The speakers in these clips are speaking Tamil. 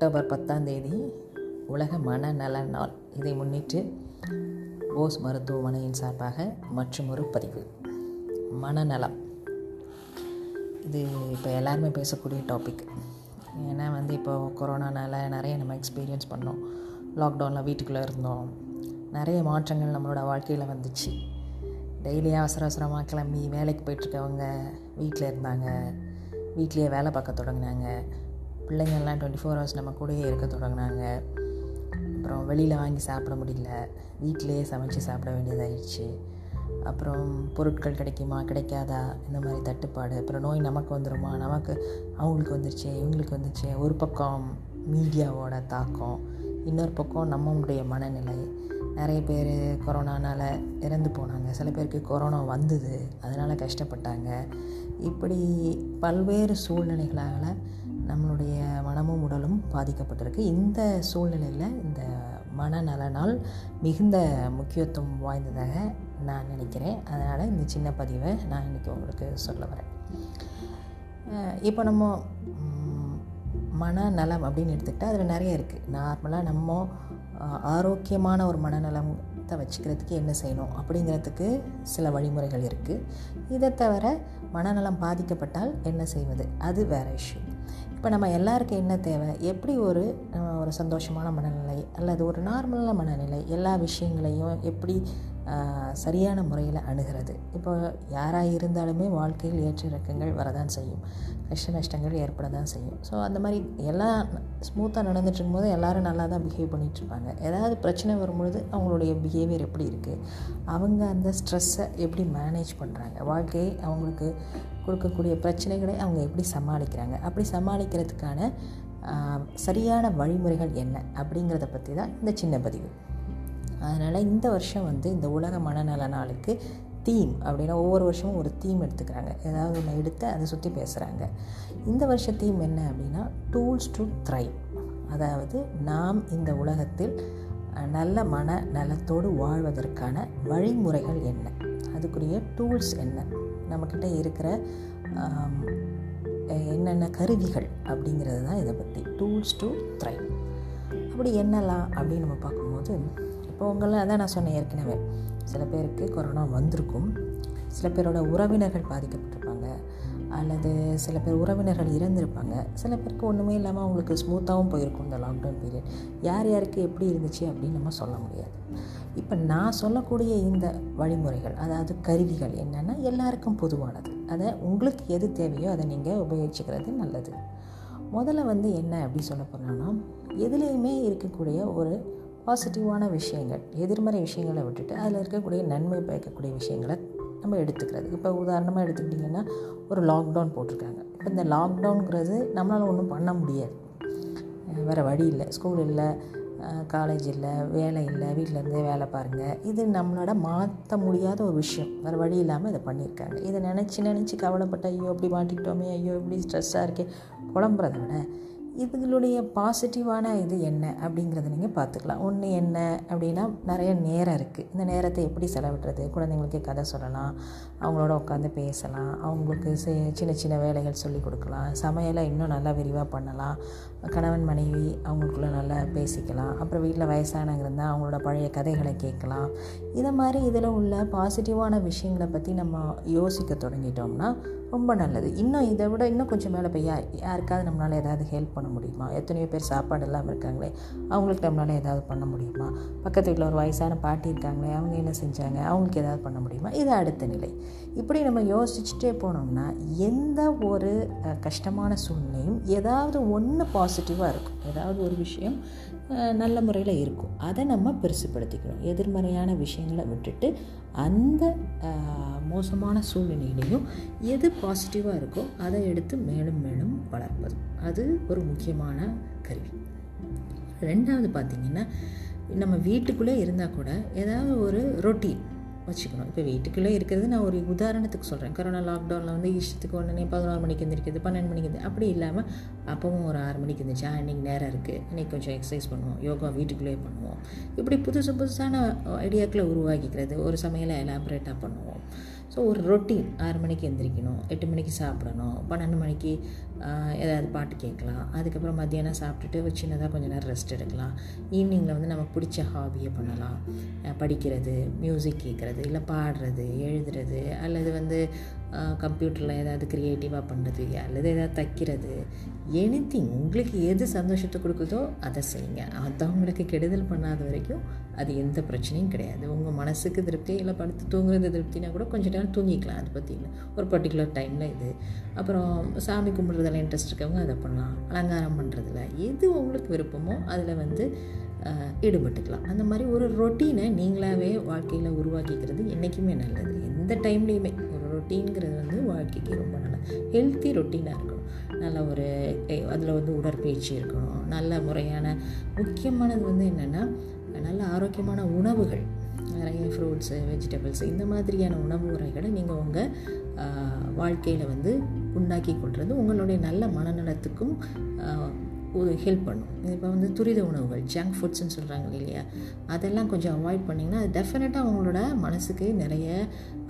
அக்டோபர் பத்தாம் தேதி உலக மனநல நாள் இதை முன்னிட்டு போஸ் மருத்துவமனையின் சார்பாக மற்றும் ஒரு பதிவு. மனநலம். இது இப்போ எல்லாருமே பேசக்கூடிய டாபிக் ஏன்னா வந்து இப்போ கொரோனானால நிறைய நம்ம எக்ஸ்பீரியன்ஸ் பண்ணோம். லாக்டவுனில் வீட்டுக்குள்ளே இருந்தோம். நிறைய மாற்றங்கள் நம்மளோட வாழ்க்கையில் வந்துச்சு. டெய்லி அவசர அவசரமாக கிளம்பி வேலைக்கு போயிட்டுருக்கவங்க வீட்டில் இருந்தாங்க. வீட்லேயே வேலை பார்க்க தொடங்கினாங்க. பிள்ளைங்கள்லாம் டுவெண்ட்டி ஃபோர் ஹவர்ஸ் நம்ம கூடயே இருக்க தொடங்கினாங்க. அப்புறம் வெளியில் வாங்கி சாப்பிட முடியல. வீட்டிலேயே சமைச்சு சாப்பிட வேண்டியதாகிடுச்சு அப்புறம் பொருட்கள் கிடைக்குமா கிடைக்காதா? இந்த மாதிரி தட்டுப்பாடு. அப்புறம் நோய் நமக்கு வந்துடுமா நமக்கு அவங்களுக்கு வந்துருச்சு இவங்களுக்கு வந்துருச்சு. ஒரு பக்கம் மீடியாவோட தாக்கம் இன்னொரு பக்கம் நம்மளுடைய மனநிலை. நிறைய பேர் கொரோனானால் இறந்து போனாங்க. சில பேருக்கு கொரோனா வந்தது. அதனால் கஷ்டப்பட்டாங்க. இப்படி பல்வேறு சூழ்நிலைகளால் நம்மளுடைய மனமும் உடலும் பாதிக்கப்பட்டிருக்கு. இந்த சூழ்நிலையில் இந்த மனநலனால் மிகுந்த முக்கியத்துவம் வாய்ந்ததாக நான் நினைக்கிறேன். அதனால் இந்த சின்ன பதிவை நான் இன்றைக்கி உங்களுக்கு சொல்ல வரேன். இப்போ நம்ம மனநலம் அப்படின்னு எடுத்துக்கிட்டால் அதில் நிறைய இருக்குது நார்மலாக நம்ம ஆரோக்கியமான ஒரு மனநலத்தை வச்சுக்கிறதுக்கு என்ன செய்யணும் அப்படிங்கிறதுக்கு சில வழிமுறைகள் இருக்குது இதை தவிர மனநலம் பாதிக்கப்பட்டால் என்ன செய்வது? அது வேறு இஷ்யூ இப்போ நம்ம எல்லாருக்கும் என்ன தேவை? எப்படி ஒரு ஒரு சந்தோஷமான மனநிலை அல்லது ஒரு நார்மலான மனநிலை எல்லா விஷயங்களையும் எப்படி சரியான முறையில் அணுகிறது. இப்போ யாராக இருந்தாலுமே வாழ்க்கையில் ஏற்ற இறக்கங்கள் வரதான் செய்யும். கஷ்ட நஷ்டங்கள் ஏற்பட தான் செய்யும். ஸோ அந்த மாதிரி எல்லாம் ஸ்மூத்தாக நடந்துட்டு இருக்கும்போது எல்லோரும் நல்லா தான் பிஹேவ் பண்ணிகிட்ருப்பாங்க ஏதாவது பிரச்சனை வரும்பொழுது அவங்களுடைய பிஹேவியர் எப்படி இருக்குது அவங்க அந்த ஸ்ட்ரெஸ்ஸை எப்படி மேனேஜ் பண்ணுறாங்க வாழ்க்கையை அவங்களுக்கு கொடுக்கக்கூடிய பிரச்சனைகளை அவங்க எப்படி சமாளிக்கிறாங்க? அப்படி சமாளிக்கிறதுக்கான சரியான வழிமுறைகள் என்ன? அப்படிங்கிறத பற்றி தான் இந்த சின்ன பதிவு. அதனால் இந்த வருஷம் வந்து இந்த உலக மனநல நாளுக்கு தீம் அப்படின்னா ஒவ்வொரு வருஷமும் ஒரு தீம் எடுத்துக்கிறாங்க. ஏதாவது ஒன்று எடுத்து அதை சுற்றி பேசுகிறாங்க இந்த வருஷ தீம் என்ன அப்படின்னா டூல்ஸ் டு த்ரைவ் அதாவது நாம் இந்த உலகத்தில் நல்ல மன நலத்தோடு வாழ்வதற்கான வழிமுறைகள் என்ன? அதுக்குரிய டூல்ஸ் என்ன? நம்மக்கிட்ட இருக்கிற என்னென்ன கருவிகள் அப்படிங்கிறது தான் இதை பற்றி டூல்ஸ் டு த்ரைவ் அப்படி என்னலாம் அப்படின்னு நம்ம பார்க்கும்போது இப்போ உங்களை அதான் நான் சொன்னேன் ஏற்கனவே. சில பேருக்கு கொரோனா வந்திருக்கும். சில பேரோட உறவினர்கள் பாதிக்கப்பட்டிருப்பாங்க. அல்லது சில பேர் உறவினர்கள் இறந்துருப்பாங்க. சில பேருக்கு ஒன்றுமே இல்லாமல் அவங்களுக்கு ஸ்மூத்தாகவும் போயிருக்கும் இந்த லாக்டவுன் பீரியட் யார் யாருக்கு எப்படி இருந்துச்சு அப்படின்னு நம்ம சொல்ல முடியாது. இப்போ நான் சொல்லக்கூடிய இந்த வழிமுறைகள் அதாவது கருவிகள் என்னென்னா எல்லாருக்கும் பொதுவானது. அதை உங்களுக்கு எது தேவையோ அதை நீங்கள் உபயோகிச்சுக்கிறது நல்லது. முதல்ல வந்து என்ன அப்படி சொல்ல போனோம்னா எதுலேயுமே இருக்கக்கூடிய ஒரு பாசிட்டிவான விஷயங்கள் எதிர்மறை விஷயங்களை விட்டுட்டு அதில் இருக்கக்கூடிய நன்மை பயக்கக்கூடிய விஷயங்களை நம்ம எடுத்துக்கிறது இப்போ உதாரணமாக எடுத்துக்கிட்டிங்கன்னா ஒரு லாக்டவுன் போட்டிருக்காங்க. இப்போ இந்த லாக்டவுனுங்கிறது நம்மளால் ஒன்றும் பண்ண முடியாது. வேறு வழி இல்லை. ஸ்கூல் இல்லை காலேஜ் இல்லை வேலை இல்லை வீட்டிலேருந்தே வேலை பாருங்கள் இது நம்மளோட மாற்ற முடியாத ஒரு விஷயம். வேறு வழி இல்லாமல் இதை பண்ணியிருக்காங்க. இதை நினச்சி நினச்சி கவலைப்பட்ட ஐயோ இப்படி மாட்டிக்கிட்டோமே ஐயோ இப்படி ஸ்ட்ரெஸ்ஸாக இருக்கே புலம்புறத விட இதுகளுடைய பாசிட்டிவான இது என்ன அப்படிங்கிறத நீங்கள் பார்த்துக்கலாம். ஒன்று என்ன அப்படின்னா நிறைய நேரம் இருக்குது இந்த நேரத்தை எப்படி செலவிடுறது? குழந்தைங்களுக்கு கதை சொல்லலாம். அவங்களோட உட்காந்து பேசலாம். அவங்களுக்கு சின்ன சின்ன வேலைகள் சொல்லி கொடுக்கலாம். சமையலை இன்னும் நல்லா விரிவாக பண்ணலாம். கணவன் மனைவி அவங்களுக்குள்ள நல்லா பேசிக்கலாம். அப்புறம் வீட்டில் வயசானவங்க இருந்தால் அவங்களோட பழைய கதைகளை கேட்கலாம். இதை மாதிரி இதில் உள்ள பாசிட்டிவான விஷயங்களை பற்றி நம்ம யோசிக்க தொடங்கிட்டோம்னா ரொம்ப நல்லது. இன்னும் இதை விட இன்னும் கொஞ்சம் மேலே போய் யாருக்காவது நம்மளால் ஏதாவது ஹெல்ப் பண்ண முடியுமா? எத்தனையோ பேர் சாப்பாடு இல்லாமல் இருக்காங்களே அவங்களுக்கு நம்மளால் ஏதாவது பண்ண முடியுமா? பக்கத்து வீட்டில் ஒரு வயசான பாட்டி இருக்காங்களே அவங்க என்ன செஞ்சாங்க? அவங்களுக்கு ஏதாவது பண்ண முடியுமா? இது அடுத்த நிலை. இப்படி நம்ம யோசிச்சுட்டே போனோம்னா எந்த ஒரு கஷ்டமான சூழ்நிலையும் ஏதாவது ஒன்று பாசிட்டிவாக இருக்கும். ஏதாவது ஒரு விஷயம் நல்ல முறையில் இருக்கும். அதை நம்ம பெருசுப்படுத்திக்கணும் எதிர்மறையான விஷயங்களை விட்டுட்டு அந்த மோசமான சூழ்நிலையிலையும் எது பாசிட்டிவாக இருக்கோ அதை எடுத்து மேலும் மேலும் வளர்ப்பது. அது ஒரு முக்கியமான கருவி. ரெண்டாவது பார்த்திங்கன்னா நம்ம வீட்டுக்குள்ளே இருந்தால் கூட ஏதாவது ஒரு ரொட்டீன் வச்சுக்கணும். இப்போ வீட்டுக்குள்ளே இருக்கிறது நான் ஒரு உதாரணத்துக்கு சொல்கிறேன் கொரோனா லாக்டவுனில் வந்து இஷ்டத்துக்கு உடனே பதினோரு மணிக்கு எந்திரிக்கிறது பன்னெண்டு மணிக்கு எந்திரி அப்படி இல்லாமல் அப்பவும் ஒரு ஆறு மணிக்கு இருந்துச்சா இன்றைக்கி நேரம் இருக்குது இன்றைக்கி கொஞ்சம் எக்ஸசைஸ் பண்ணுவோம். யோகா வீட்டுக்குள்ளேயே பண்ணுவோம். இப்படி புதுசு புதுசான ஐடியாக்களை உருவாக்கிக்கிறது. ஒரு சமையலை எலாபரேட்டாக பண்ணுவோம். ஸோ ஒரு ரொட்டீன் ஆறு மணிக்கு எந்திரிக்கணும் எட்டு மணிக்கு சாப்பிடணும் பன்னெண்டு மணிக்கு ஏதாவது பாட்டு கேட்கலாம். அதுக்கப்புறம் மத்தியானம் சாப்பிட்டுட்டு ஒரு சின்னதாக கொஞ்சம் நேரம் ரெஸ்ட் எடுக்கலாம். ஈவினிங்கில் வந்து நமக்கு பிடிச்ச ஹாபியை பண்ணலாம். படிக்கிறது மியூசிக் கேட்குறது இல்லை பாடுறது எழுதுறது அல்லது வந்து கம்ப்யூட்டரில் ஏதாவது க்ரியேட்டிவாக பண்ணுறது அல்லது ஏதாவது தைக்கிறது எனித்திங் உங்களுக்கு எது சந்தோஷத்தை கொடுக்குதோ அதை செய்யுங்க. மற்றவங்களுக்கு கெடுதல் பண்ணாத வரைக்கும் அது எந்த பிரச்சனையும் கிடையாது. உங்கள் மனசுக்கு திருப்தி இல்லை படுத்து தூங்குறது திருப்தினா கூட கொஞ்ச நேரம் தூங்கிக்கலாம் அதை பற்றி இல்லை. ஒரு பர்டிகுலர் டைமில் இது. அப்புறம் சாமி கும்பிட்றதுல இன்ட்ரெஸ்ட் இருக்கவங்க அதை பண்ணலாம். அலங்காரம் பண்ணுறதுல எது உங்களுக்கு விருப்பமோ அதில் வந்து ஈடுபட்டுக்கலாம். அந்த மாதிரி ஒரு ரொட்டீனை நீங்களாகவே வாழ்க்கையில் உருவாக்கிக்கிறது என்றைக்குமே நல்லது. எந்த டைம்லேயுமே ரொட்டீன்கிறது வந்து வாழ்க்கைக்கு ரொம்ப நல்லது ஹெல்த்தி ரொட்டீனாக இருக்கணும். நல்ல ஒரு அதில் வந்து உடற்பயிற்சி இருக்கணும். நல்ல முறையான முக்கியமானது வந்து என்னென்னா நல்ல ஆரோக்கியமான உணவுகள். நிறைய ஃப்ரூட்ஸு வெஜிடபிள்ஸ் இந்த மாதிரியான உணவு முறைகளை நீங்கள் உங்கள் வாழ்க்கையில் வந்து உண்டாக்கி கொள்வது உங்களுடைய நல்ல மனநலத்துக்கும் ஒரு ஹெல்ப் பண்ணும். இப்போ வந்து துரித உணவுகள் ஜங்க் ஃபுட்ஸ்ன்னு சொல்கிறாங்க இல்லையா? அதெல்லாம் கொஞ்சம் அவாய்ட் பண்ணிங்கன்னா அது டெஃபினட்டாக அவங்களோட மனசுக்கு நிறைய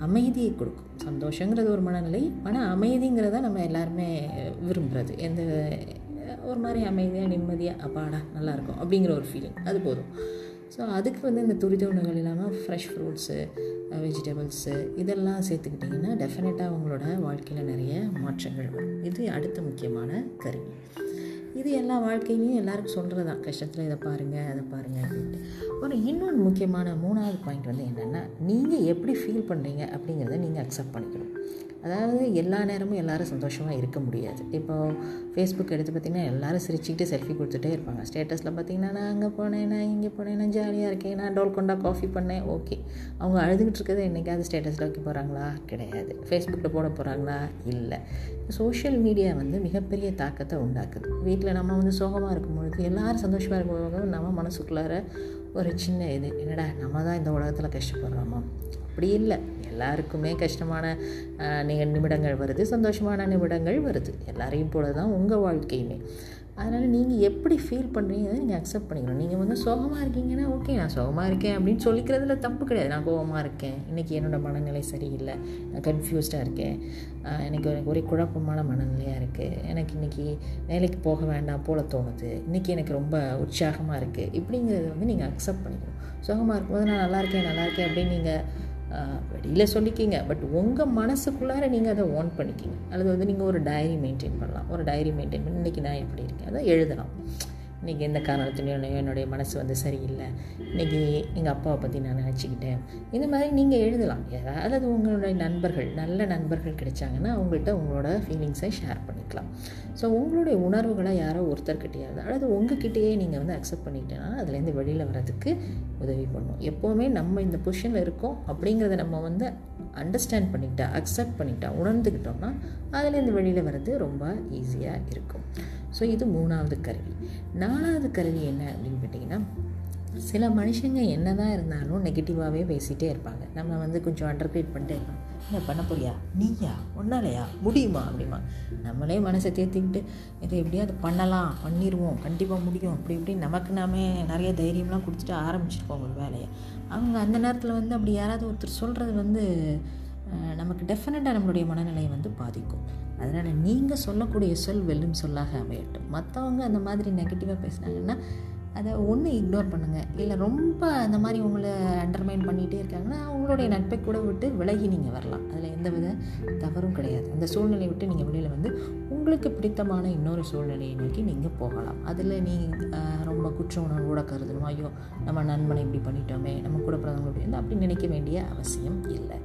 அமைதியை கொடுக்கும். சந்தோஷங்கிறது ஒரு மனநிலை ஆனால் அமைதிங்கிறத நம்ம எல்லாருமே விரும்புகிறது எந்த ஒரு மாதிரி அமைதியாக நிம்மதியாக அப்பாடா நல்லாயிருக்கும் அப்படிங்கிற ஒரு ஃபீலிங் அது போதும். ஸோ அதுக்கு வந்து இந்த துரித உணவுகள் இல்லாமல் ஃப்ரெஷ் ஃப்ரூட்ஸு வெஜிடபிள்ஸு இதெல்லாம் சேர்த்துக்கிட்டிங்கன்னா டெஃபினட்டாக அவங்களோட வாழ்க்கையில் நிறைய மாற்றங்கள் வரும். இது அடுத்த முக்கியமான கருவி. இது எல்லா வாழ்க்கையிலையும் எல்லாருக்கும் சொல்கிறது தான் கஷ்டத்தில் இதை பாருங்கள் அதை பாருங்கள் அப்படின்ட்டு. அப்புறம் இன்னொன்று முக்கியமான மூணாவது பாயிண்ட் வந்து என்னென்னா நீங்கள் எப்படி ஃபீல் பண்ணுறீங்க அப்படிங்கிறத நீங்கள் அக்செப்ட் பண்ணிக்கணும். அதாவது எல்லா நேரமும் எல்லோரும் சந்தோஷமாக இருக்க முடியாது. இப்போது ஃபேஸ்புக் எடுத்து பார்த்திங்கன்னா எல்லாரும் சிரிச்சுக்கிட்டு செல்ஃபி கொடுத்துட்டே இருப்பாங்க. ஸ்டேட்டஸில் பார்த்தீங்கன்னா நான் அங்கே போனேன் நான் இங்கே போனேன் நான் ஜாலியாக இருக்கேன் நான் டோல்கொண்டா காஃபி பண்ணேன். ஓகே அவங்க அழுதுகிட்டு இருக்கிறத என்றைக்காவது ஸ்டேட்டஸில் வைக்க போகிறாங்களா கிடையாது. ஃபேஸ்புக்கில் போட போகிறாங்களா இல்லை. சோஷியல் மீடியா வந்து மிகப்பெரிய தாக்கத்தை உண்டாக்குது. வீட்டில் நம்ம வந்து சோகமாக இருக்கும் பொழுது எல்லாரும் சந்தோஷமாக இருக்கும்போது நம்ம மனசுக்குள்ளார ஒரு சின்ன இது என்னடா நம்ம தான் இந்த உலகத்தில் கஷ்டப்படுறோமா? அப்படி இல்லை. எல்லாருக்குமே கஷ்டமான நிமிடங்கள் வருது சந்தோஷமான நிமிடங்கள் வருது. எல்லாரையும் போல தான் உங்கள் வாழ்க்கையுமே. அதனால் நீங்கள் எப்படி ஃபீல் பண்ணுறீங்க நீங்கள் அக்செப்ட் பண்ணிக்கணும். நீங்கள் வந்து சோகமாக இருக்கீங்கன்னா ஓகே நான் சோகமாக இருக்கேன் அப்படின்னு சொல்லிக்கிறதுல தப்பு கிடையாது. நான் கோபமாக இருக்கேன். இன்றைக்கி என்னோடய மனநிலை சரியில்லை. நான் கன்ஃபியூஸ்டாக இருக்கேன். எனக்கு எனக்கு ஒரு- ஒரே குழப்பமான மனநிலையாக இருக்குது எனக்கு இன்றைக்கி வேலைக்கு போக வேண்டாம் போல தோணுது. இன்றைக்கி எனக்கு ரொம்ப உற்சாகமாக இருக்குது இப்படிங்கிறத வந்து நீங்கள் அக்செப்ட் பண்ணிக்கணும். சோகமாக இருக்கும்போது நான் நல்லா இருக்கேன் நல்லா இருக்கேன் அப்படின்னு நீங்கள் வெளியில் சொல்லிக்கிங்க. பட் உங்கள் மனசுக்குள்ளார நீங்கள் அதை ஓன் பண்ணிக்கிங்க. அல்லது வந்து நீங்கள் ஒரு டைரி மெயின்டைன் பண்ணலாம். ஒரு டைரி மெயின்டைன் பண்ணி இன்றைக்கி நான் எப்படி இருக்கேன். அதை எழுதலாம். இன்றைக்கி எந்த காரணத்துலையும் என்னுடைய மனசு வந்து சரியில்லை. இன்றைக்கி எங்கள் அப்பாவை பற்றி நான் நினச்சிக்கிட்டேன். இந்த மாதிரி நீங்கள் எழுதலாம். யாராவது உங்களுடைய நண்பர்கள் நல்ல நண்பர்கள் கிடைச்சாங்கன்னா அவங்கள்ட்ட உங்களோட ஃபீலிங்ஸை ஷேர் பண்ணிக்கலாம். ஸோ உங்களுடைய உணர்வுகளை யாரோ ஒருத்தர்கிட்டயாவது அல்லது உங்ககிட்டயே நீங்கள் வந்து அக்செப்ட் பண்ணிக்கிட்டேன்னா அதுலேருந்து வெளியில் வர்றதுக்கு உதவி பண்ணும். எப்போவுமே நம்ம இந்த பொசிஷனில் இருக்கோம் அப்படிங்கிறத நம்ம வந்து அண்டர்ஸ்டாண்ட் பண்ணிக்கிட்டா அக்செப்ட் பண்ணிட்டா உணர்ந்துக்கிட்டோம்னா அதுலேருந்து வெளியில் வர்றது ரொம்ப ஈஸியாக இருக்கும். ஸோ இது மூணாவது கருவி. நாலாவது கருவி என்ன அப்படின்னு கேட்டிங்கன்னா சில மனுஷங்க என்ன தான் இருந்தாலும் நெகட்டிவாகவே பேசிகிட்டே இருப்பாங்க. நம்ம வந்து கொஞ்சம் அண்டர்கிரேட் பண்ணிட்டே இருப்போம் என்ன பண்ண போறியா? நீயா? ஒன்னாலையா முடியுமா? அப்படிமா. நம்மளே மனசை தேர்த்திக்கிட்டு இதை எப்படியாவது பண்ணலாம் பண்ணிடுவோம் கண்டிப்பாக முடியும். அப்படி இப்படி நமக்கு நாமே நிறைய தைரியம்லாம் கொடுத்துட்டு ஆரம்பிச்சிருப்போம் ஒரு வேலையை. அவங்க அந்த நேரத்தில் வந்து அப்படி யாராவது ஒருத்தர் சொல்கிறது வந்து நமக்கு டெஃபினட்டாக நம்மளுடைய மனநிலையை வந்து பாதிக்கும். அதனால் நீங்கள் சொல்லக்கூடிய சொல் வெல்லும் சொல்லாக அமையட்டும். மற்றவங்க அந்த மாதிரி நெகட்டிவாக பேசுனாங்கன்னா அதை ஒன்று இக்னோர் பண்ணுங்கள் இல்லை ரொம்ப அந்த மாதிரி உங்களை அண்டர்மைன் பண்ணிகிட்டே இருக்காங்கன்னா அவங்களுடைய நட்பை கூட விட்டு விலகி நீங்கள் வரலாம். அதில் எந்த வித தவறும் கிடையாது. அந்த சூழ்நிலையை விட்டு நீங்கள் வெளியில் வந்து உங்களுக்கு பிடித்தமான இன்னொரு சூழ்நிலையை நோக்கி நீங்கள் போகலாம். அதில் நீ ரொம்ப குற்ற உணர்வோட கருதணும். ஐயோ நம்ம நண்பனை இப்படி பண்ணிட்டோமே நம்ம கூட பிறந்தவங்க இப்படி இருந்தால் அப்படி நினைக்க வேண்டிய அவசியம் இல்லை.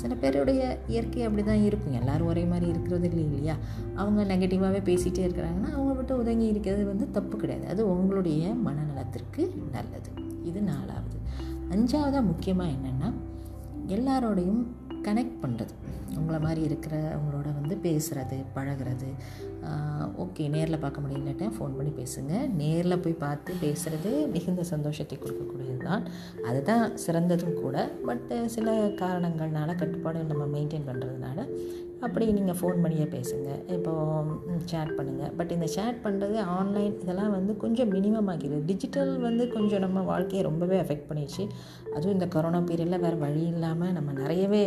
சில பேருடைய இயற்கை அப்படி தான் இருக்கும். எல்லோரும் ஒரே மாதிரி இருக்கிறது இல்லை இல்லையா? அவங்க நெகட்டிவாகவே பேசிகிட்டே இருக்கிறாங்கன்னா அவங்க விட்டு உதங்கி இருக்கிறது வந்து தப்பு கிடையாது. அது உங்களுடைய மனநலத்திற்கு நல்லது. இது நாலாவது. அஞ்சாவதாக முக்கியமாக என்னென்னா எல்லாரோடையும் கனெக்ட் பண்ணுறது உங்களை மாதிரி இருக்கிற அவங்களோட வந்து பேசுகிறது பழகிறது ஓகே நேரில் பார்க்க முடியலட்டேன் ஃபோன் பண்ணி பேசுங்க. நேரில் போய் பார்த்து பேசுகிறது மிகுந்த சந்தோஷத்தை கொடுக்கக்கூடியது தான் அதுதான் சிறந்ததும் கூட. பட்டு சில காரணங்கள்னால கட்டுப்பாடுகள் நம்ம மெயின்டைன் பண்ணுறதுனால அப்படி நீங்கள் ஃபோன் பண்ணியே பேசுங்க. இப்போது சேட் பண்ணுங்கள் பட் இந்த சேட் பண்ணுறது ஆன்லைன் இதெல்லாம் வந்து கொஞ்சம் மினிமம் ஆகிடுது. டிஜிட்டல் வந்து கொஞ்சம் நம்ம வாழ்க்கையை ரொம்பவே அஃபெக்ட் பண்ணிடுச்சு. அதுவும் இந்த கொரோனா பீரியடில் வேறு வழி இல்லாமல் நம்ம நிறையவே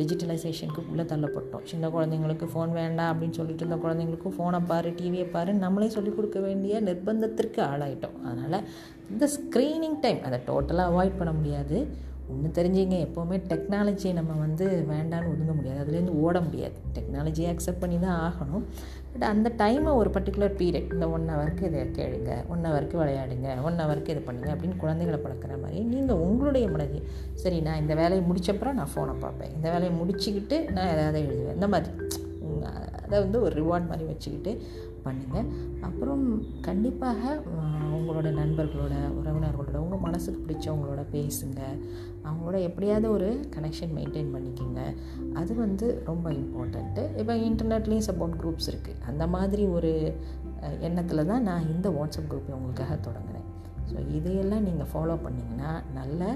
டிஜிட்டலைசேஷனுக்கு உள்ளே தள்ளப்பட்டோம். சின்ன குழந்தைங்களுக்கு ஃபோன் வேண்டாம் அப்படின்னு சொல்லிட்டு இருந்த குழந்தைங்களுக்கும் ஃபோனை பாரு டிவியை பாரு நம்மளே சொல்லிக் கொடுக்க வேண்டிய நிர்பந்தத்திற்கு ஆளாயிட்டோம். அதனால் இந்த ஸ்க்ரீனிங் டைம் அதை டோட்டலாக அவாய்ட் பண்ண முடியாது. ஒன்று தெரிஞ்சுங்க எப்போவுமே டெக்னாலஜியை நம்ம வந்து வேண்டான்னு ஒதுங்க முடியாது. அதுலேருந்து ஓட முடியாது. டெக்னாலஜியை அக்செப்ட் பண்ணி தான் ஆகணும். பட் அந்த டைமை ஒரு பர்டிகுலர் பீரியட் இந்த ஒன் ஹவருக்கு இதை கேளுங்க ஒன் ஹவருக்கு விளையாடுங்க ஒன் ஹவருக்கு இது பண்ணுங்கள் அப்படின்னு குழந்தைகளை பழக்கிற மாதிரி நீங்கள் உங்களுடைய மனதி சரி நான் இந்த வேலையை முடிச்சப்பறம் நான் ஃபோனை பார்ப்பேன். இந்த வேலையை முடிச்சுக்கிட்டு நான் எதாவது எழுதுவேன். இந்த மாதிரி. அதை வந்து ஒரு ரிவார்ட் மாதிரி வச்சுக்கிட்டு பண்ணுங்கள் அப்புறம் கண்டிப்பாக உங்களோட நண்பர்களோட உறவினர்களோட உங்கள் மனசுக்கு பிடிச்சவங்களோட பேசுங்க. அவங்களோட எப்படியாவது ஒரு கனெக்ஷன் மெயின்டைன் பண்ணிக்கோங்க. அது வந்து ரொம்ப இம்பார்ட்டண்ட்டு இப்போ இன்டர்நெட்லேயும் சப்போர்ட் குரூப்ஸ் இருக்குது அந்த மாதிரி ஒரு எண்ணத்தில் தான் நான் இந்த வாட்ஸ்அப் குரூப்பை உங்களுக்காக தொடங்குகிறேன் ஸோ இதையெல்லாம் நீங்கள் ஃபாலோ பண்ணிங்கன்னா நல்ல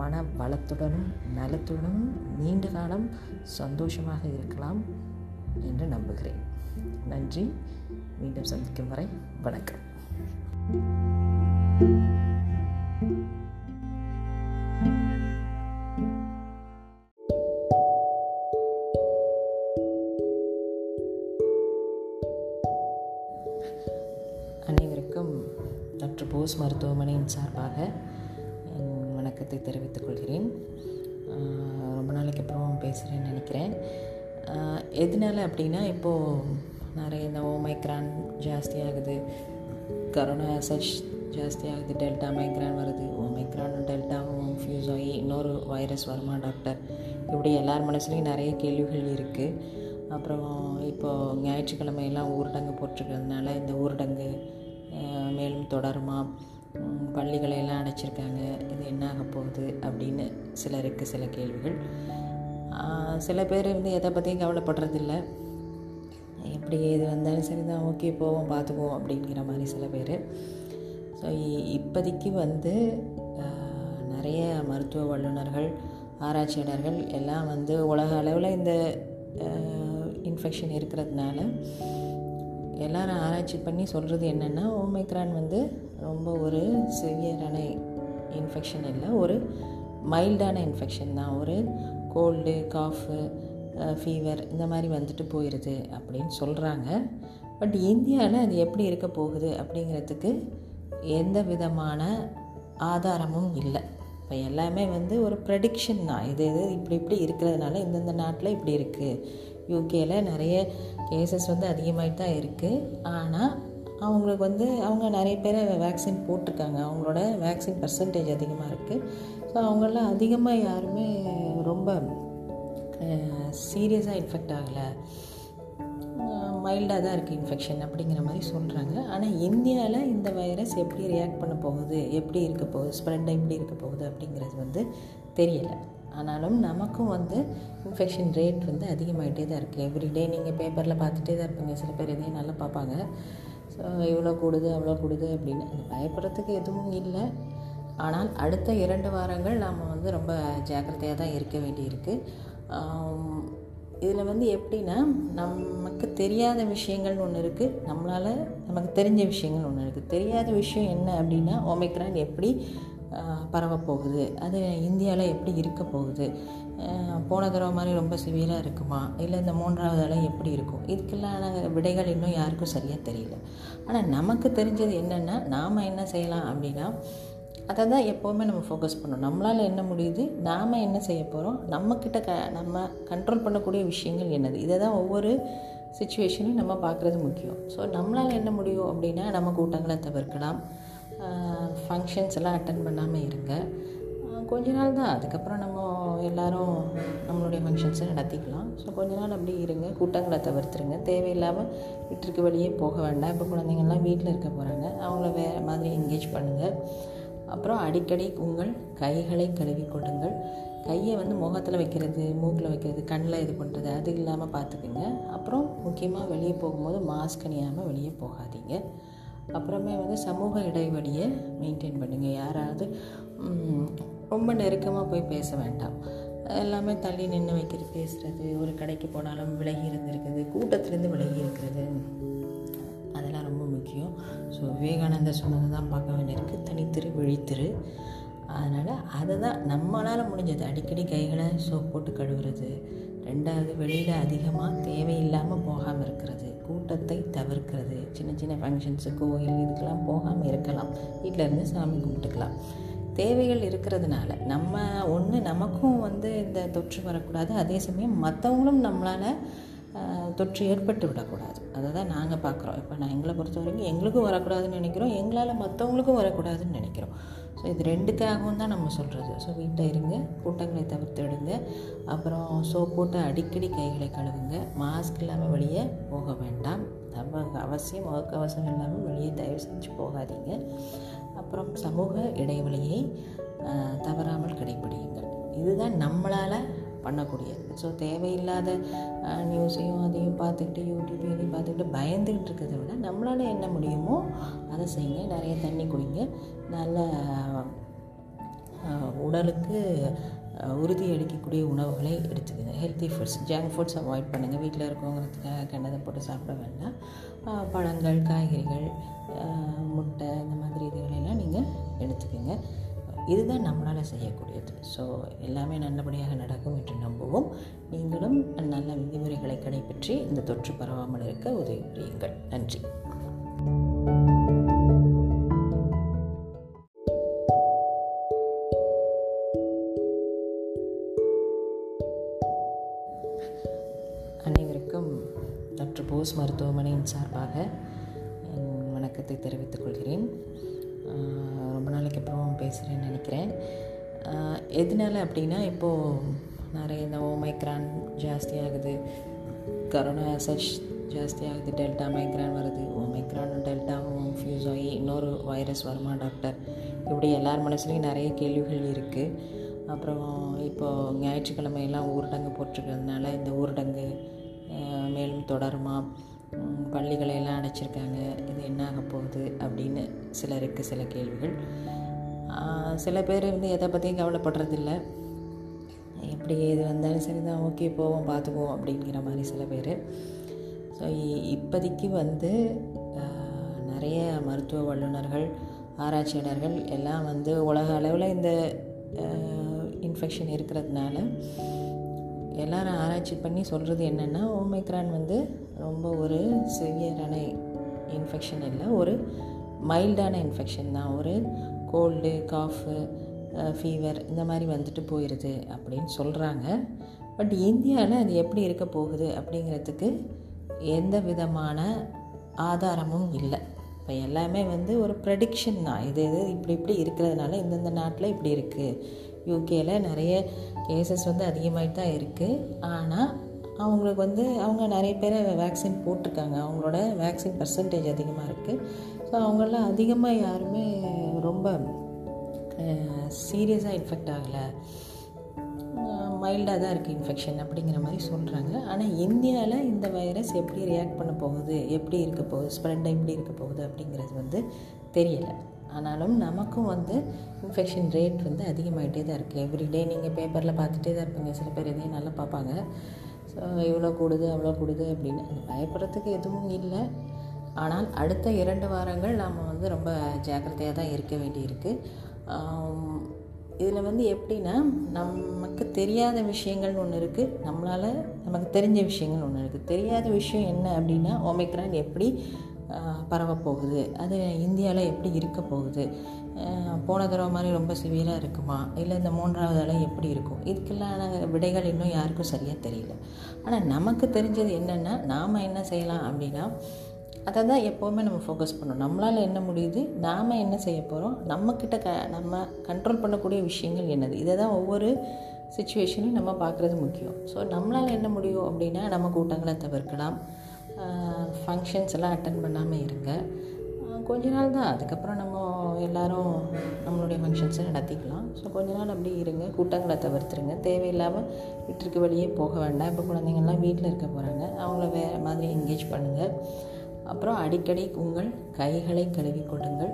மன பலத்துடனும் நலத்துடனும் நீண்ட காலம் சந்தோஷமாக இருக்கலாம் என்று நம்புகிறேன். நன்றி. மீண்டும் சந்திக்கும் வரை வணக்கம். அனைவருக்கும் போஸ் மருத்துவமனையின் சார்பாக என் வணக்கத்தை தெரிவித்துக் கொள்கிறேன். ரொம்ப நாளைக்கு அப்புறம் பேசுகிறேன்னு நினைக்கிறேன். எதனால அப்படின்னா இப்போது நிறைய இந்த ஓமைக்ரான் ஜாஸ்தியாகுது கரோனா சச் ஜாஸ்தியாகுது டெல்டா மைக்ரான் வருது ஓமைக்ரானும் டெல்டாவும் ஃபியூஸ் ஆகி இன்னொரு வைரஸ் வருமா டாக்டர்? இப்படி எல்லார் மனசுலேயும் நிறைய கேள்விகள் இருக்குது அப்புறம் இப்போது ஞாயிற்றுக்கிழமையெல்லாம் ஊரடங்கு போட்டிருக்கிறதுனால இந்த ஊரடங்கு மேலும் தொடருமா? பள்ளிகளை எல்லாம் அடைச்சிருக்காங்க. இது என்ன ஆக போகுது? அப்படின்னு சிலருக்கு சில கேள்விகள். சில பேர் வந்து எதை பற்றியும் கவலைப்படுறதில்ல. எப்படி எது வந்தாலும் சரி தான் ஓகே போவோம் பார்த்துக்குவோம் அப்படிங்கிற மாதிரி சில பேர். ஸோ இப்போதைக்கு வந்து நிறைய மருத்துவ வல்லுநர்கள் ஆராய்ச்சியாளர்கள் எல்லாம் வந்து உலக அளவில் இந்த இன்ஃபெக்ஷன் இருக்கிறதுனால எல்லாரும் ஆராய்ச்சி பண்ணி சொல்கிறது என்னென்னா ஓமைக்ரான் வந்து ரொம்ப ஒரு சிவியரான இன்ஃபெக்ஷன் இல்லை ஒரு மைல்டான இன்ஃபெக்ஷன் தான். ஒரு கோல்டு காஃபு ஃபீவர் இந்த மாதிரி வந்துட்டு போயிடுது அப்படின்னு சொல்கிறாங்க பட் இந்தியாவில் அது எப்படி இருக்க போகுது அப்படிங்கிறதுக்கு எந்த விதமான ஆதாரமும் இல்லை. இப்போ எல்லாமே வந்து ஒரு ப்ரெடிக்ஷன் தான். இது இது இப்படி இப்படி இருக்கிறதுனால இந்தந்த நாட்டில் இப்படி இருக்குது யூகேயில் நிறைய கேசஸ் வந்து அதிகமாகிட்டு தான் இருக்குது ஆனால் அவங்களுக்கு வந்து அவங்க நிறைய பேர் வேக்சின் போட்டிருக்காங்க. அவங்களோட வேக்சின் பர்சன்டேஜ் அதிகமாக இருக்குது ஸோ அவங்களாம் அதிகமாக யாருமே ரொம்ப சீரியஸாக இன்ஃபெக்ட் ஆகலை. மைல்டாக தான் இருக்குது இன்ஃபெக்ஷன் அப்படிங்கிற மாதிரி சொல்கிறாங்க ஆனால் இந்தியாவில் இந்த வைரஸ் எப்படி ரியாக்ட் பண்ண போகுது எப்படி இருக்க போகுது ஸ்ப்ரெட் எப்படி இருக்க போகுது அப்படிங்கிறது வந்து தெரியலை. ஆனாலும் நமக்கும் வந்து இன்ஃபெக்ஷன் ரேட் வந்து அதிகமாகிட்டே தான் இருக்குது எவ்ரிடே நீங்கள் பேப்பரில் பார்த்துட்டே தான் இருப்பீங்க. சில பேர் இதையும் நல்லா பார்ப்பாங்க. ஸோ இவ்வளோ கூடுது அவ்வளோ கூடுது அப்படின்னு பயப்படுறதுக்கு எதுவும் இல்லை. ஆனால் அடுத்த இரண்டு வாரங்கள் நாம் வந்து ரொம்ப ஜாக்கிரதையாக தான் இருக்க வேண்டியிருக்கு. இதில் வந்து எப்படின்னா நமக்கு தெரியாத விஷயங்கள்னு ஒன்று இருக்குது நம்மளால் நமக்கு தெரிஞ்ச விஷயங்கள் ஒன்று இருக்குது தெரியாத விஷயம் என்ன அப்படின்னா ஒமைக்ரான் எப்படி பரவப்போகுது அது இந்தியாவில் எப்படி இருக்க போகுது? போன தடவை மாதிரி ரொம்ப சிவியராக இருக்குமா? இல்லை இந்த மூன்றாவது அலை எப்படி இருக்கும்? இதுக்கெல்லாம் விடைகள் இன்னும் யாருக்கும் சரியாக தெரியல. ஆனால் நமக்கு தெரிஞ்சது என்னென்னா நாம் என்ன செய்யலாம் அப்படின்னா அதை தான் எப்போவுமே நம்ம ஃபோக்கஸ் பண்ணணும். நம்மளால் என்ன முடியுது? நாம் என்ன செய்ய போகிறோம் நம்மக்கிட்ட க நம்ம கண்ட்ரோல் பண்ணக்கூடிய விஷயங்கள் என்னது? இதை தான் ஒவ்வொரு சுச்சுவேஷனையும் நம்ம பார்க்குறது முக்கியம். ஸோ நம்மளால் என்ன முடியும் அப்படின்னா நம்ம கூட்டங்களை தவிர்க்கலாம். ஃபங்க்ஷன்ஸ் எல்லாம் அட்டன் பண்ணாமல் இருங்க. கொஞ்ச நாள் தான். அதுக்கப்புறம் நம்ம எல்லோரும் நம்மளுடைய ஃபங்க்ஷன்ஸை நடத்திக்கலாம். ஸோ கொஞ்ச நாள் அப்படி இருங்க. கூட்டங்களை தவிர்த்துருங்க. தேவையில்லாமல் வீட்டிற்கு வெளியே போக வேண்டாம். இப்போ குழந்தைங்கள்லாம் வீட்டில் இருக்க போகிறாங்க அவங்கள வேறு மாதிரி என்கேஜ் பண்ணுங்கள் அப்புறம் அடிக்கடி உங்கள் கைகளை கழுவி கொள்ளுங்கள். கையை வந்து முகத்தில் வைக்கிறது மூக்கில் வைக்கிறது கண்ணில் இது பண்ணுறது அது இல்லாமல் பார்த்துக்குங்க. அப்புறம் முக்கியமாக வெளியே போகும்போது மாஸ்க் அணியாமல் வெளியே போகாதீங்க. அப்புறமே வந்து சமூக இடைவெளியை மெயின்டைன் பண்ணுங்கள் யாராவது ரொம்ப நெருக்கமாக போய் பேச வேண்டாம். எல்லாமே தள்ளி நின்று வைக்கிறது பேசுகிறது ஒரு கடைக்கு போனாலும் விலகி இருந்திருக்குது கூட்டத்துலேருந்து விலகி இருக்கிறது. அதெல்லாம் ரொம்ப முக்கியம். ஸோ விவேகானந்தர் சொன்னதை தான் பார்க்க வேண்டியிருக்கு. தனித்திரு விழித்திரு. அதனால் அதை தான் நம்மளால் முடிஞ்சது. அடிக்கடி கைகளை சோப் போட்டு கழுவுறது. ரெண்டாவது வெளியில் அதிகமாக தேவையில்லாமல் போகாமல் இருக்கிறது. கூட்டத்தை தவிர்க்கிறது. சின்ன சின்ன ஃபங்க்ஷன்ஸு கோயில் இதுக்கெல்லாம் போகாமல் இருக்கலாம். வீட்டில் இருந்து சாமி கும்பிட்டுக்கலாம். தேவைகள் இருக்கிறதுனால நம்ம ஒன்று நமக்கும் வந்து இந்த தொற்று வரக்கூடாது. அதே சமயம் மற்றவங்களும் நம்மளால் தொற்று ஏற்பட்டு விடக்கூடாது. அதை தான் நாங்கள் பார்க்குறோம். இப்போ நான் எங்களை பொறுத்த வரைக்கும் எங்களுக்கும் வரக்கூடாதுன்னு நினைக்கிறோம். எங்களால் மற்றவங்களுக்கும் வரக்கூடாதுன்னு நினைக்கிறோம். ஸோ இது ரெண்டுக்காகவும் தான் நம்ம சொல்கிறது ஸோ வீட்டில் இருங்க கூட்டங்களை தவிர்த்து விடுங்க அப்புறம் சோப் போட்டு அடிக்கடி கைகளை கழுவுங்க. மாஸ்க் இல்லாமல் வெளியே போக வேண்டாம். நம்ம அவசியம் முகக்கவசம் இல்லாமல் வெளியே தயவு செஞ்சு போகாதீங்க. அப்புறம் சமூக இடைவெளியை தவறாமல் கடைபிடியுங்கள் இதுதான் நம்மளால் பண்ணக்கூடியது. ஸோ தேவையில்லாத நியூஸையும் அதையும் பார்த்துக்கிட்டு யூடியூப் இதையும் பார்த்துக்கிட்டு பயந்துக்கிட்டு இருக்கிறத விட நம்மளால் என்ன முடியுமோ அதை செய்யுங்க. நிறைய தண்ணி குடிங்க. நல்ல உடலுக்கு உறுதி அளிக்கக்கூடிய உணவுகளை எடுத்துக்கோங்க. Healthy foods junk foods avoid பண்ணுங்கள் வீட்டில் இருக்கவங்கிறதுக்காக கண்டதை போட்டு சாப்பிட வேண்டாம். பழங்கள் காய்கறிகள் முட்டை இந்த மாதிரி இதுகளெல்லாம் நீங்கள் இதுதான் நம்மளால் செய்யக்கூடியது. ஸோ எல்லாமே நல்லபடியாக நடக்கும் என்று நம்புவோம். நீங்களும் நல்ல விதிமுறைகளை கடைபிற்றி இந்த தொற்று பரவாமல் இருக்க உதவி புரியுங்கள். நன்றி. எதனால அப்படின்னா இப்போது நிறைய இந்த ஓமைக்ரான் ஜாஸ்தியாகுது. கரோனா சச் ஜாஸ்தியாகுது டெல்டா மைக்ரான் வருது. ஓமைக்ரானும் டெல்டாவும் ஃபியூஸ் ஆகி இன்னொரு வைரஸ் வருமா டாக்டர்? இப்படி எல்லார் மனசுலேயும் நிறைய கேள்விகள் இருக்குது அப்புறம் இப்போது ஞாயிற்றுக்கிழமையெல்லாம் ஊரடங்கு போட்டிருக்கிறதுனால இந்த ஊரடங்கு மேலும் தொடருமா? பள்ளிகளையெல்லாம் அடைச்சிருக்காங்க. இது என்ன ஆக போகுது அப்படின்னு சிலருக்கு சில கேள்விகள். சில பேர் வந்து எதை பற்றியும் கவலைப்படுறதில்ல. எப்படி எது வந்தாலும் சரி தான் ஓகே போவோம் பார்த்துக்குவோம் அப்படிங்கிற மாதிரி சில பேர். ஸோ இப்போதைக்கு வந்து நிறைய மருத்துவ வல்லுநர்கள் ஆராய்ச்சியாளர்கள் எல்லாம் வந்து உலக அளவில் இந்த இன்ஃபெக்ஷன் இருக்கிறதுனால எல்லாரும் ஆராய்ச்சி பண்ணி சொல்கிறது என்னென்னா ஓமைக்ரான் வந்து ரொம்ப ஒரு சிவியரான இன்ஃபெக்ஷன் இல்லை ஒரு மைல்டான இன்ஃபெக்ஷன் தான். ஒரு கோல்டு காஃபு ஃபீவர் இந்த மாதிரி வந்துட்டு போயிடுது அப்படின்னு சொல்கிறாங்க பட் இந்தியாவில் அது எப்படி இருக்க போகுது அப்படிங்கிறதுக்கு எந்த விதமான ஆதாரமும் இல்லை. இப்போ எல்லாமே வந்து ஒரு ப்ரெடிக்ஷன் தான். இது இது இப்படி இப்படி இருக்கிறதுனால இந்தந்த நாட்டில் இப்படி இருக்குது யூகேல நிறைய கேசஸ் வந்து அதிகமாகிட்டு தான் இருக்குது ஆனால் அவங்களுக்கு வந்து அவங்க நிறைய பேர் வேக்சின் போட்டிருக்காங்க. அவங்களோட வேக்சின் பர்சன்டேஜ் அதிகமாக இருக்குது ஸோ அவங்களாம் அதிகமாக யாருமே ரொம்ப சீரியஸாக இன்ஃபெக்ட் ஆகலை. மைல்டாக தான் இருக்குது இன்ஃபெக்ஷன் அப்படிங்கிற மாதிரி சொல்கிறாங்க ஆனால் இந்தியாவில் இந்த வைரஸ் எப்படி ரியாக்ட் பண்ண போகுது? எப்படி இருக்க போகுது? ஸ்ப்ரெட் எப்படி இருக்க போகுது? அப்படிங்கிறது வந்து தெரியலை. ஆனாலும் நமக்கும் வந்து இன்ஃபெக்ஷன் ரேட் வந்து அதிகமாகிட்டே தான் இருக்குது எவ்ரிடே நீங்கள் பேப்பரில் பார்த்துட்டே தான் இருப்பீங்க. சில பேர் இதையும் நல்லா பார்ப்பாங்க. ஸோ இவ்வளோ கூடுது அவ்வளோ கூடுது அப்படின்னு. பயப்படுறதுக்கு எதுவும் இல்லை. ஆனால் அடுத்த இரண்டு வாரங்கள் நாம் வந்து ரொம்ப ஜாக்கிரதையாக தான் இருக்க வேண்டியிருக்கு. இதில் வந்து எப்படின்னா நமக்கு தெரியாத விஷயங்கள்னு ஒன்று இருக்குது நம்மளால் நமக்கு தெரிஞ்ச விஷயங்கள் ஒன்று இருக்குது தெரியாத விஷயம் என்ன அப்படின்னா ஒமைக்ரான் எப்படி பரவப்போகுது அது இந்தியாவில் எப்படி இருக்க போகுது? போன தடவை மாதிரி ரொம்ப சிவியராக இருக்குமா? இல்லை இந்த மூன்றாவது அலை எப்படி இருக்கும்? இதுக்கெல்லாம் விடைகள் இன்னும் யாருக்கும் சரியாக தெரியல. ஆனால் நமக்கு தெரிஞ்சது என்னென்னா நாம் என்ன செய்யலாம் அப்படின்னா அதை தான் எப்போவுமே நம்ம ஃபோக்கஸ் பண்ணணும். நம்மளால் என்ன முடியுது? நாம் என்ன செய்ய போகிறோம் நம்மக்கிட்ட க நம்ம கண்ட்ரோல் பண்ணக்கூடிய விஷயங்கள் என்னது? இதை தான் ஒவ்வொரு சுச்சுவேஷனையும் நம்ம பார்க்குறது முக்கியம். ஸோ நம்மளால் என்ன முடியும் அப்படின்னா நம்ம கூட்டங்களை தவிர்க்கலாம். ஃபங்க்ஷன்ஸ் எல்லாம் அட்டன் பண்ணாமல் இருங்க. கொஞ்ச நாள் தான். அதுக்கப்புறம் நம்ம எல்லோரும் நம்மளுடைய ஃபங்க்ஷன்ஸை நடத்திக்கலாம். ஸோ கொஞ்ச நாள் அப்படி இருங்க. கூட்டங்களை தவிர்த்துருங்க. தேவையில்லாமல் வீட்டிற்கு வெளியே போக வேண்டாம். இப்போ குழந்தைங்கள்லாம் வீட்டில் இருக்க போகிறாங்க அவங்கள வேறு மாதிரி என்கேஜ் பண்ணுங்கள் அப்புறம் அடிக்கடி உங்கள் கைகளை கழுவி கொடுங்கள்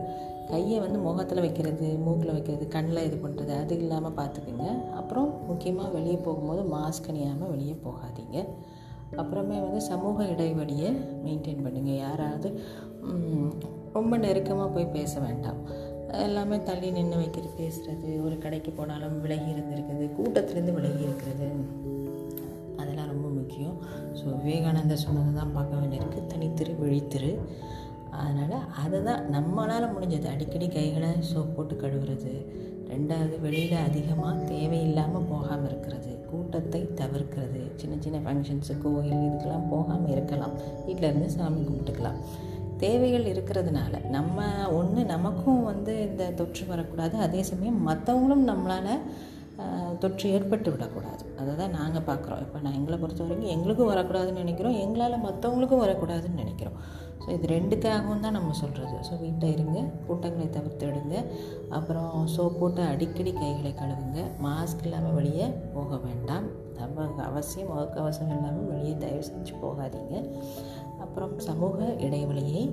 கையை வந்து முகத்தில் வைக்கிறது மூக்கில் வைக்கிறது கண்ணில் இது பண்ணுறது அது இல்லாமல் பார்த்துக்குங்க அப்புறம் முக்கியமாக வெளியே போகும்போது மாஸ்க் அணியாமல் வெளியே போகாதீங்க. அப்புறமே வந்து சமூக இடைவெளியை மெயின்டைன் பண்ணுங்கள் யாராவது ரொம்ப நெருக்கமாக போய் பேச வேண்டாம். எல்லாமே தள்ளி நின்று வைக்கிறது பேசுகிறது ஒரு கடைக்கு போனாலும் விலகி இருந்திருக்குது கூட்டத்துலேருந்து விலகி இருக்கிறது. அதெல்லாம் ரொம்ப முக்கியம். ஸோ விவேகானந்தர் சொன்னதை தான் பார்க்க வேண்டியிருக்கு. தனித்திரு விழித்திரு. அதனால் அதை தான் நம்மளால் முடிஞ்சது. அடிக்கடி கைகளை சோப் போட்டு கழுவுறது. ரெண்டாவது வெளியில் அதிகமாக தேவையில்லாமல் போகாமல் இருக்கிறது. கூட்டத்தை தவிர்க்கிறது. சின்ன சின்ன ஃபங்க்ஷன்ஸு கோயில் இதுக்கெல்லாம் போகாமல் இருக்கலாம். வீட்டில் இருந்து சாமி கும்பிட்டுக்கலாம். தேவைகள் இருக்கிறதுனால நம்ம ஒன்று நமக்கும் வந்து இந்த தொற்று வரக்கூடாது. அதே சமயம் மற்றவங்களும் நம்மளால் தொற்று ஏற்பட்டு விடக்கூடாது. அதை தான் நாங்கள் பார்க்குறோம். இப்போ நான் எங்களை பொறுத்த வரைக்கும் எங்களுக்கும் வரக்கூடாதுன்னு நினைக்கிறோம். எங்களால் மற்றவங்களுக்கும் வரக்கூடாதுன்னு நினைக்கிறோம். ஸோ இது ரெண்டுக்காகவும் தான் நம்ம சொல்கிறது ஸோ வீட்டை இருங்க கூட்டங்களை தவிர்த்து விடுங்க அப்புறம் சோப் போட்டு அடிக்கடி கைகளை கழுவுங்க. மாஸ்க் இல்லாமல் வெளியே போக வேண்டாம். நம்ம அவசியம் முகக்கவசம் இல்லாமல் வெளியே தயவு செஞ்சு போகாதீங்க. அப்புறம் சமூக இடைவெளியை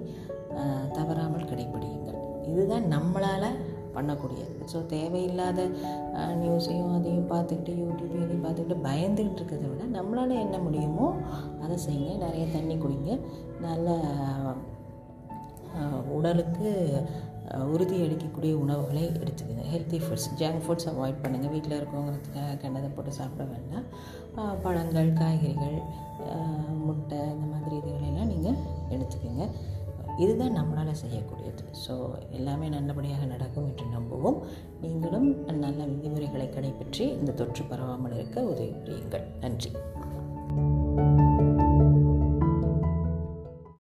தவறாமல் கடைபிடியுங்கள் இதுதான் நம்மளால் பண்ணக்கூடியது. ஸோ தேவையில்லாத நியூஸையும் அதையும் பார்த்துக்கிட்டு யூடியூப் இதையும் பார்த்துக்கிட்டு பயந்துக்கிட்டு இருக்கிறத விட நம்மளால் என்ன முடியுமோ அதை செய்யுங்க. நிறைய தண்ணி குடிங்க. நல்ல உடலுக்கு உறுதி அளிக்கக்கூடிய உணவுகளை எடுத்துக்கோங்க. Healthy foods junk foods avoid பண்ணுங்கள் வீட்டில் இருக்கவங்களுக்கு கண்டதை போட்டு சாப்பிட வேண்டாம். பழங்கள் காய்கறிகள் முட்டை இந்த மாதிரி இதுகளெல்லாம் நீங்கள் எடுத்துக்கோங்க. இதுதான் நம்மளால் செய்யக்கூடியது. ஸோ எல்லாமே நல்லபடியாக நடக்கும் என்று நம்புவோம். நீங்களும் நல்ல விதிமுறைகளை கடைபிற்றி இந்த தொற்று பரவாமல் இருக்க உதவி புரியுங்கள். நன்றி.